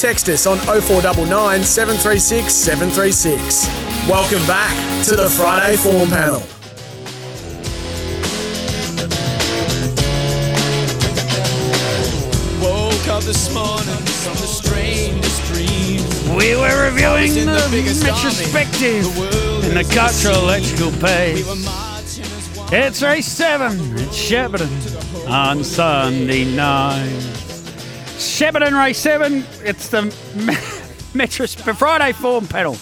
Text us on 0499 736 736. Welcome back to the Friday Form Panel. Woke up this morning from the strangest dream. We were reviewing the, the biggest retrospective the world in the has cultural seen. electrical We page. were marching as one. It's race seven at Shepparton on Sunday night. Shepparton race seven. It's the Metro Friday form panel.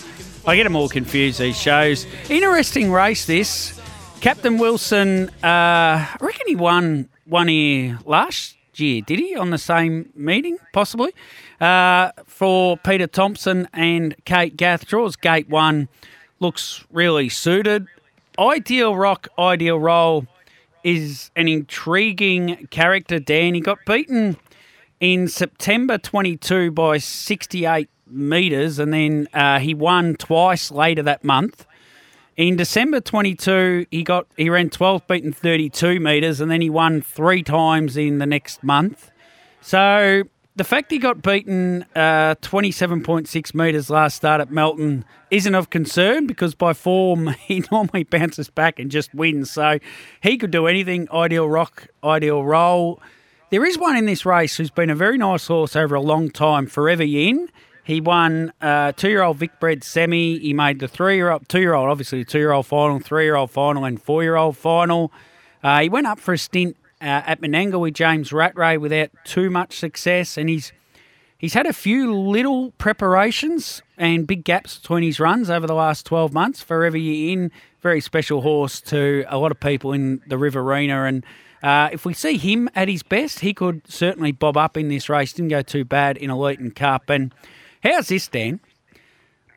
I get them all confused. These shows. Interesting race. This Captain Wilson. Uh, I reckon he won one here last year. Did he on the same meeting? Possibly. Uh, for Peter Thompson and Kate Gath. Draws gate one. Looks really suited. Ideal Rock, Ideal Roll is an intriguing character, Dan. He got beaten in September 22 by 68 metres, and then uh, he won twice later that month. In December 22, he got he ran 12 beaten 32 metres, and then he won three times in the next month. So the fact he got beaten uh, 27.6 metres last start at Melton isn't of concern because by form he normally bounces back and just wins. So he could do anything. Ideal rock, ideal roll. There is one in this race who's been a very nice horse over a long time, Forever Yin. He won uh, two-year-old Vic Bred semi. He made the three-year-old, two-year-old, obviously the two-year-old final, three-year-old final, and four-year-old final. Uh, he went up for a stint uh, at Menangle with James Rattray without too much success, and he's he's had a few little preparations and big gaps between his runs over the last 12 months. Forever Yin, very special horse to a lot of people in the Riverina, and uh, if we see him at his best, he could certainly bob up in this race. Didn't go too bad in Elite and Cup. And how's this, Dan?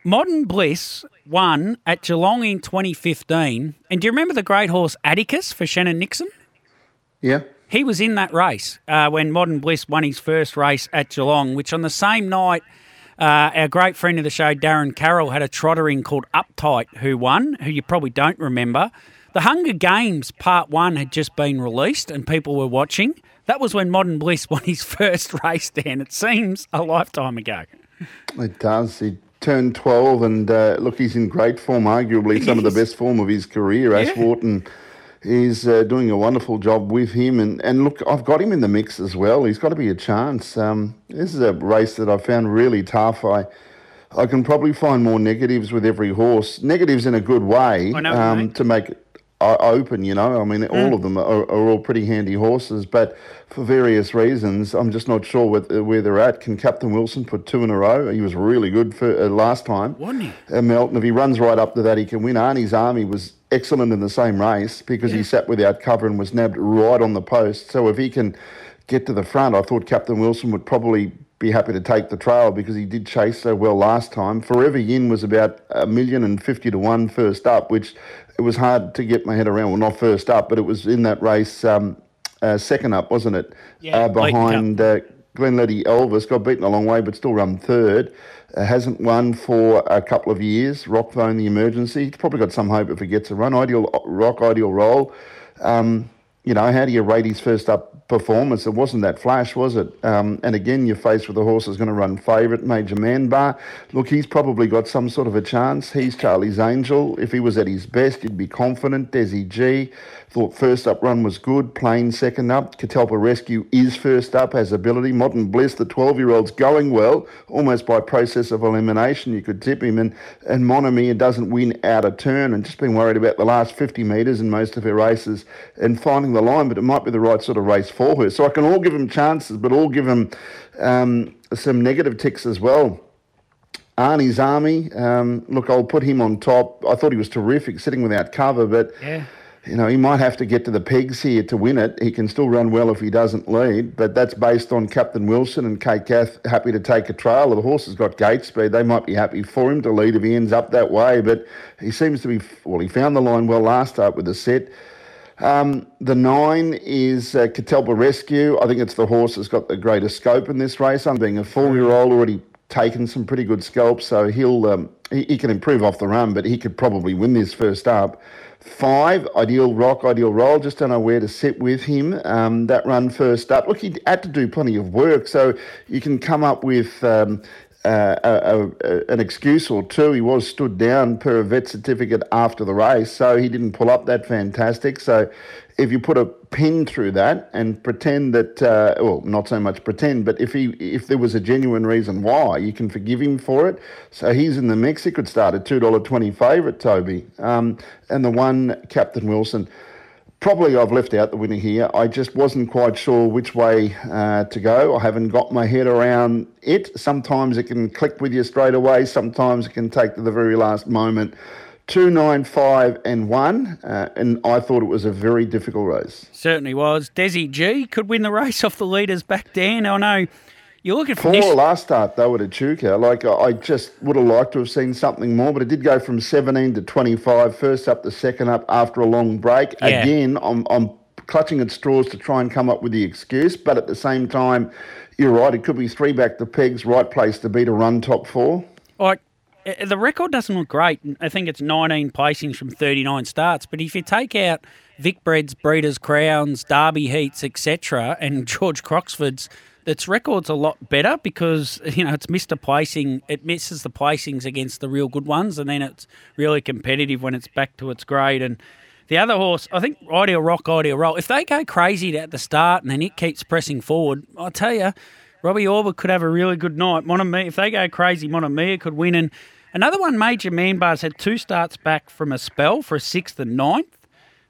Modern Bliss won at Geelong in 2015. And do you remember the great horse Atticus for Shannon Nixon? Yeah. He was in that race uh, when Modern Bliss won his first race at Geelong, which on the same night, uh, our great friend of the show, Darren Carroll, had a trotter in called Uptight who won, who you probably don't remember. The Hunger Games Part 1 had just been released and people were watching. That was when Modern Bliss won his first race, Dan. It seems a lifetime ago. It does. He turned 12, and uh, look, he's in great form, arguably some of the best form of his career. Ash Yeah. Wharton is uh, doing a wonderful job with him. And, and look, I've got him in the mix as well. He's got to be a chance. Um, this is a race that I found really tough. I. I can probably find more negatives with every horse. Negatives in a good way um, to make it open. You know, I mean, Mm. all of them are, are all pretty handy horses, but for various reasons, I'm just not sure where, where they're at. Can Captain Wilson put two in a row? He was really good for uh, last time. Wasn't he? Uh, Melton, if he runs right up to that, he can win. Arnie's Army was excellent in the same race because he sat without cover and was nabbed right on the post. So if he can get to the front, I thought Captain Wilson would probably be happy to take the trail because he did chase so well last time. Forever Yin was about a million and fifty to one first up, which it was hard to get my head around. Well, not first up, but it was in that race uh, uh, second up, wasn't it? Yeah, uh, behind uh, Glenletty Elvis. Got beaten a long way, but still run third. Uh, hasn't won for a couple of years. Rockphone, the emergency. He's probably got some hope if he gets a run. Ideal rock, ideal roll. Um, you know, how do you rate his first up performance? It wasn't that flash, was it? Um, and again, you're faced with a horse that's going to run favourite, Major Man Bar. Look, he's probably got some sort of a chance. He's Charlie's Angel. If he was at his best, you'd be confident. Desi G thought first up run was good. Plain second up. Catalpa Rescue is first up, has ability. Modern Bliss, the 12 year old's going well, almost by process of elimination. You could tip him. And, and Monomia doesn't win out of turn and just been worried about the last 50 metres in most of her races and finding the line, but it might be the right sort of race for her. So I can all give him chances, but all give him um, some negative ticks as well. Arnie's Army, um, look, I'll put him on top. I thought he was terrific sitting without cover, but Yeah. you know, he might have to get to the pegs here to win it. He can still run well if he doesn't lead, but that's based on Captain Wilson and Kate Gath happy to take a trail. The horse has got gate speed. They might be happy for him to lead if he ends up that way, but he seems to be, well, he found the line well last start with the set. Um, the nine is uh, Catalpa Rescue. I think it's the horse that's got the greatest scope in this race. I'm being a four-year-old already taken some pretty good scalps, so he'll um, he, he, can improve off the run, but he could probably win this first up. Five, Ideal Rock, Ideal Roll. Just don't know where to sit with him. Um, that run first up. Look, he had to do plenty of work, so you can come up with um, uh, a, a, an excuse or two. He was stood down per a vet certificate after the race, so he didn't pull up that fantastic. So if you put a pin through that and pretend that, uh, well, not so much pretend, but if he if there was a genuine reason why, you can forgive him for it. So he's in the mix. He could start at two dollar twenty favourite, Toby, um, and the one Captain Wilson. Probably I've left out the winner here. I just wasn't quite sure which way uh, to go. I haven't got my head around it. Sometimes it can click with you straight away. Sometimes it can take to the very last moment. Two, nine, five, and one, uh, and I thought it was a very difficult race. Certainly was. Desi G could win the race off the leaders back, Dan. I know you're looking for this. last start though at Echuca. Like I just would have liked to have seen something more, but it did go from 17 to 25, first up the second up after a long break. Yeah. Again, I'm, I'm clutching at straws to try and come up with the excuse, but at the same time, you're right. It could be three back to pegs, right place to beat a run top four. Like uh, the record doesn't look great. I think it's 19 placings from 39 starts. But if you take out Vic Bred's, Breeders' Crowns, Derby Heats, etc., and George Croxford's, its record's a lot better because you know it's missed a placing. It misses the placings against the real good ones, and then it's really competitive when it's back to its grade. And the other horse, I think, Ideal Rock, Ideal Roll. If they go crazy at the start and then it keeps pressing forward, I tell you, Robbie Orba could have a really good night. Monomia, if they go crazy, Monomia could win. And another one, Major Man Bars had two starts back from a spell for a sixth and ninth,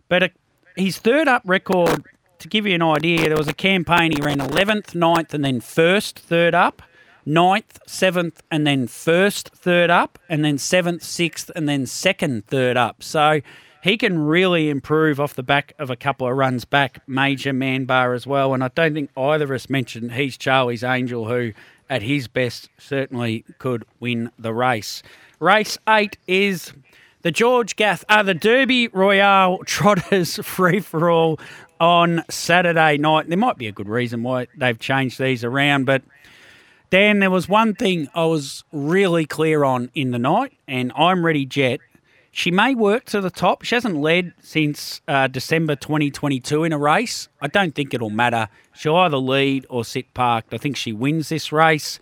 but a, his third up record to give you an idea, there was a campaign he ran 11th, 9th, and then first, third up, 9th, 7th, and then first, third up, and then 7th, 6th, and then second, third up. So he can really improve off the back of a couple of runs back, major man bar as well. And I don't think either of us mentioned he's Charlie's Angel, who at his best certainly could win the race. Race eight is the George Gath, uh, the Derby Royale Trotters free for all on Saturday night. There might be a good reason why they've changed these around, but Dan, there was one thing I was really clear on in the night, and I'm ready, Jet. She may work to the top. She hasn't led since uh, December 2022 in a race. I don't think it'll matter. She'll either lead or sit parked. I think she wins this race.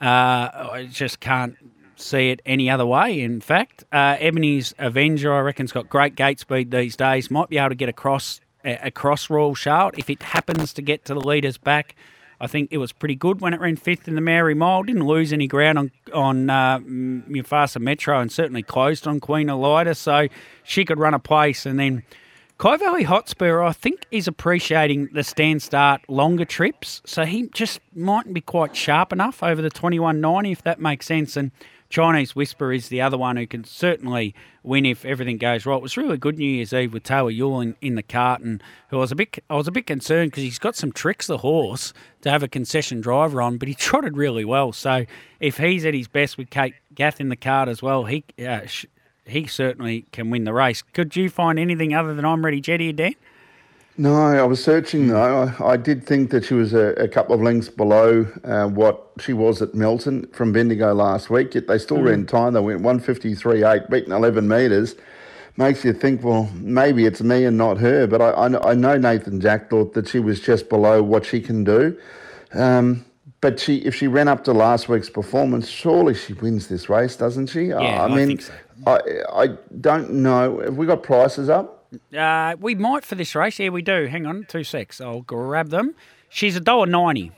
Uh, I just can't see it any other way. In fact, uh, Ebony's Avenger, I reckon, has got great gate speed these days. Might be able to get across across Royal Charlotte if it happens to get to the leaders back. I think it was pretty good when it ran fifth in the Maori Mile. Didn't lose any ground on on uh, Mufasa Metro and certainly closed on Queen Elida, so she could run a place. And then Kyvalley Hotspur, I think, is appreciating the stand start longer trips, so he just mightn't be quite sharp enough over the 21.90 if that makes sense. And Chinese Whisper is the other one who can certainly win if everything goes right. It was really good New Year's Eve with Taylor Yule in, in the cart, and who was a bit I was a bit concerned because he's got some tricks the horse to have a concession driver on, but he trotted really well. So if he's at his best with Kate Gath in the cart as well, he uh, he certainly can win the race. Could you find anything other than I'm ready, Jetty, Dan? No, I was searching though. I, I did think that she was a, a couple of lengths below uh, what she was at Melton from Bendigo last week. Yet they still mm. ran time. They went 153.8, beaten 11 metres. Makes you think, well, maybe it's me and not her. But I, I, I know Nathan Jack thought that she was just below what she can do. Um, but she, if she ran up to last week's performance, surely she wins this race, doesn't she? Yeah, I, I mean, so. I, I don't know. Have we got prices up? Uh, we might for this race. Yeah, we do. Hang on, two secs. I'll grab them. She's a dollar ninety.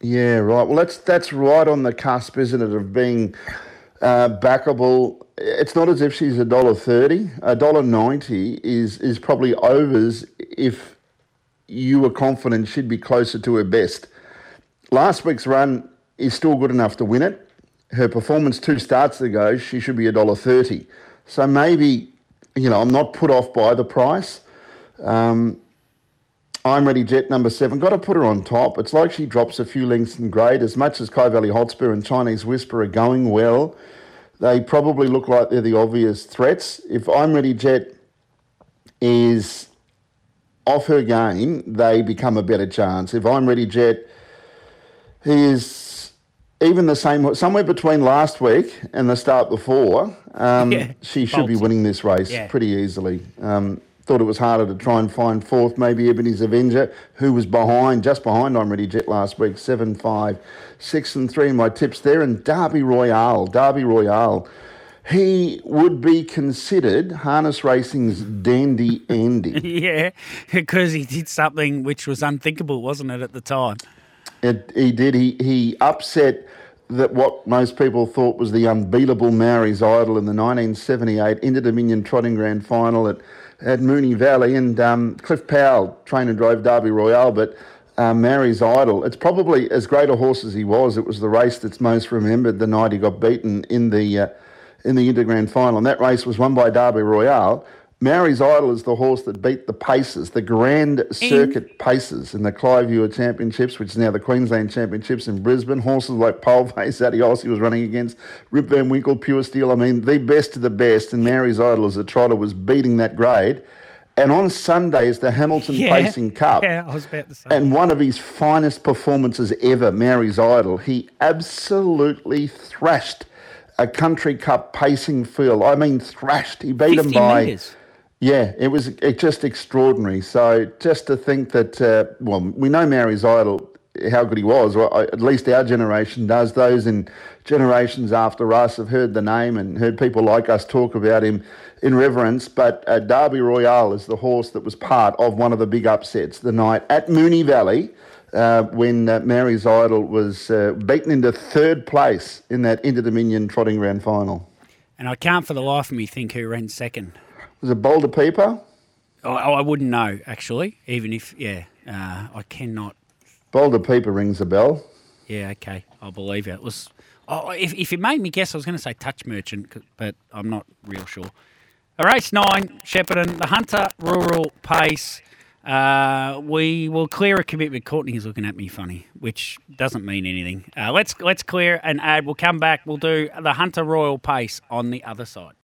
Yeah, right. Well, that's that's right on the cusp, isn't it, of being uh, backable. It's not as if she's a dollar thirty. A dollar ninety is is probably overs if you were confident she'd be closer to her best. Last week's run is still good enough to win it. Her performance two starts ago, she should be a dollar thirty. So maybe you know, I'm not put off by the price. Um, I'm Ready Jet number seven. Got to put her on top. It's like she drops a few lengths in grade. As much as Kyvalley Hotspur and Chinese Whisper are going well, they probably look like they're the obvious threats. If I'm Ready Jet is off her game, they become a better chance. If I'm Ready Jet is even the same, somewhere between last week and the start before, um, Yeah, she should be winning this race Yeah. pretty easily. Um, thought it was harder to try and find fourth, maybe Ebony's Avenger, who was behind, just behind I'm Ready Jet last week, seven, five, six, and three. My tips there, and Derby Royale, Derby Royale. He would be considered harness racing's dandy Andy. Yeah, because he did something which was unthinkable, wasn't it, at the time? It, he did. He he upset that what most people thought was the unbeatable Maori's idol in the 1978 Inter Dominion Trotting Grand Final at, at Moonee Valley, and um, Cliff Powell trained and drove Derby Royale, but. Uh, Maori's idol. It's probably as great a horse as he was. It was the race that's most remembered. The night he got beaten in the uh, in the Inter Grand Final, and that race was won by Derby Royale. Maori's idol is the horse that beat the Pacers, the Grand Circuit Pacers in the Clive Uhr Championships, which is now the Queensland Championships in Brisbane. Horses like Paleface, Adios, he was running against, Rip Van Winkle, Pure Steel. I mean, the best of the best. And Maori's idol as a trotter was beating that grade. And on Sunday is the Hamilton Yeah. Pacing Cup. Yeah, I was about to say. And one of his finest performances ever, Maori's Idol, he absolutely thrashed a country cup pacing field. I mean, thrashed. He beat him 50 by. metres. Yeah, it was it just extraordinary. So just to think that, uh, well, we know Maori's Idol, how good he was. Well, at least our generation does. Those in generations after us have heard the name and heard people like us talk about him in reverence. But uh, Derby Royale is the horse that was part of one of the big upsets the night at Moonee Valley. Uh, when uh, Maori's Idol was uh, beaten into third place in that Inter Dominion Trotting Grand Final. And I can't for the life of me think who ran second. Was it Boulder Peeper? I, I wouldn't know, actually, even if, yeah, uh, I cannot. Boulder Peeper rings a bell. Yeah, okay, I'll believe you. It was. Oh, if, if it made me guess, I was going to say Touch Merchant, but I'm not real sure. A race nine, Shepparton, the Hunter Rural Pace. Uh, we will clear a commitment. Courtney is looking at me funny, which doesn't mean anything. Uh, let's let's clear an ad. We'll come back. We'll do the Hunter Royal Pace on the other side.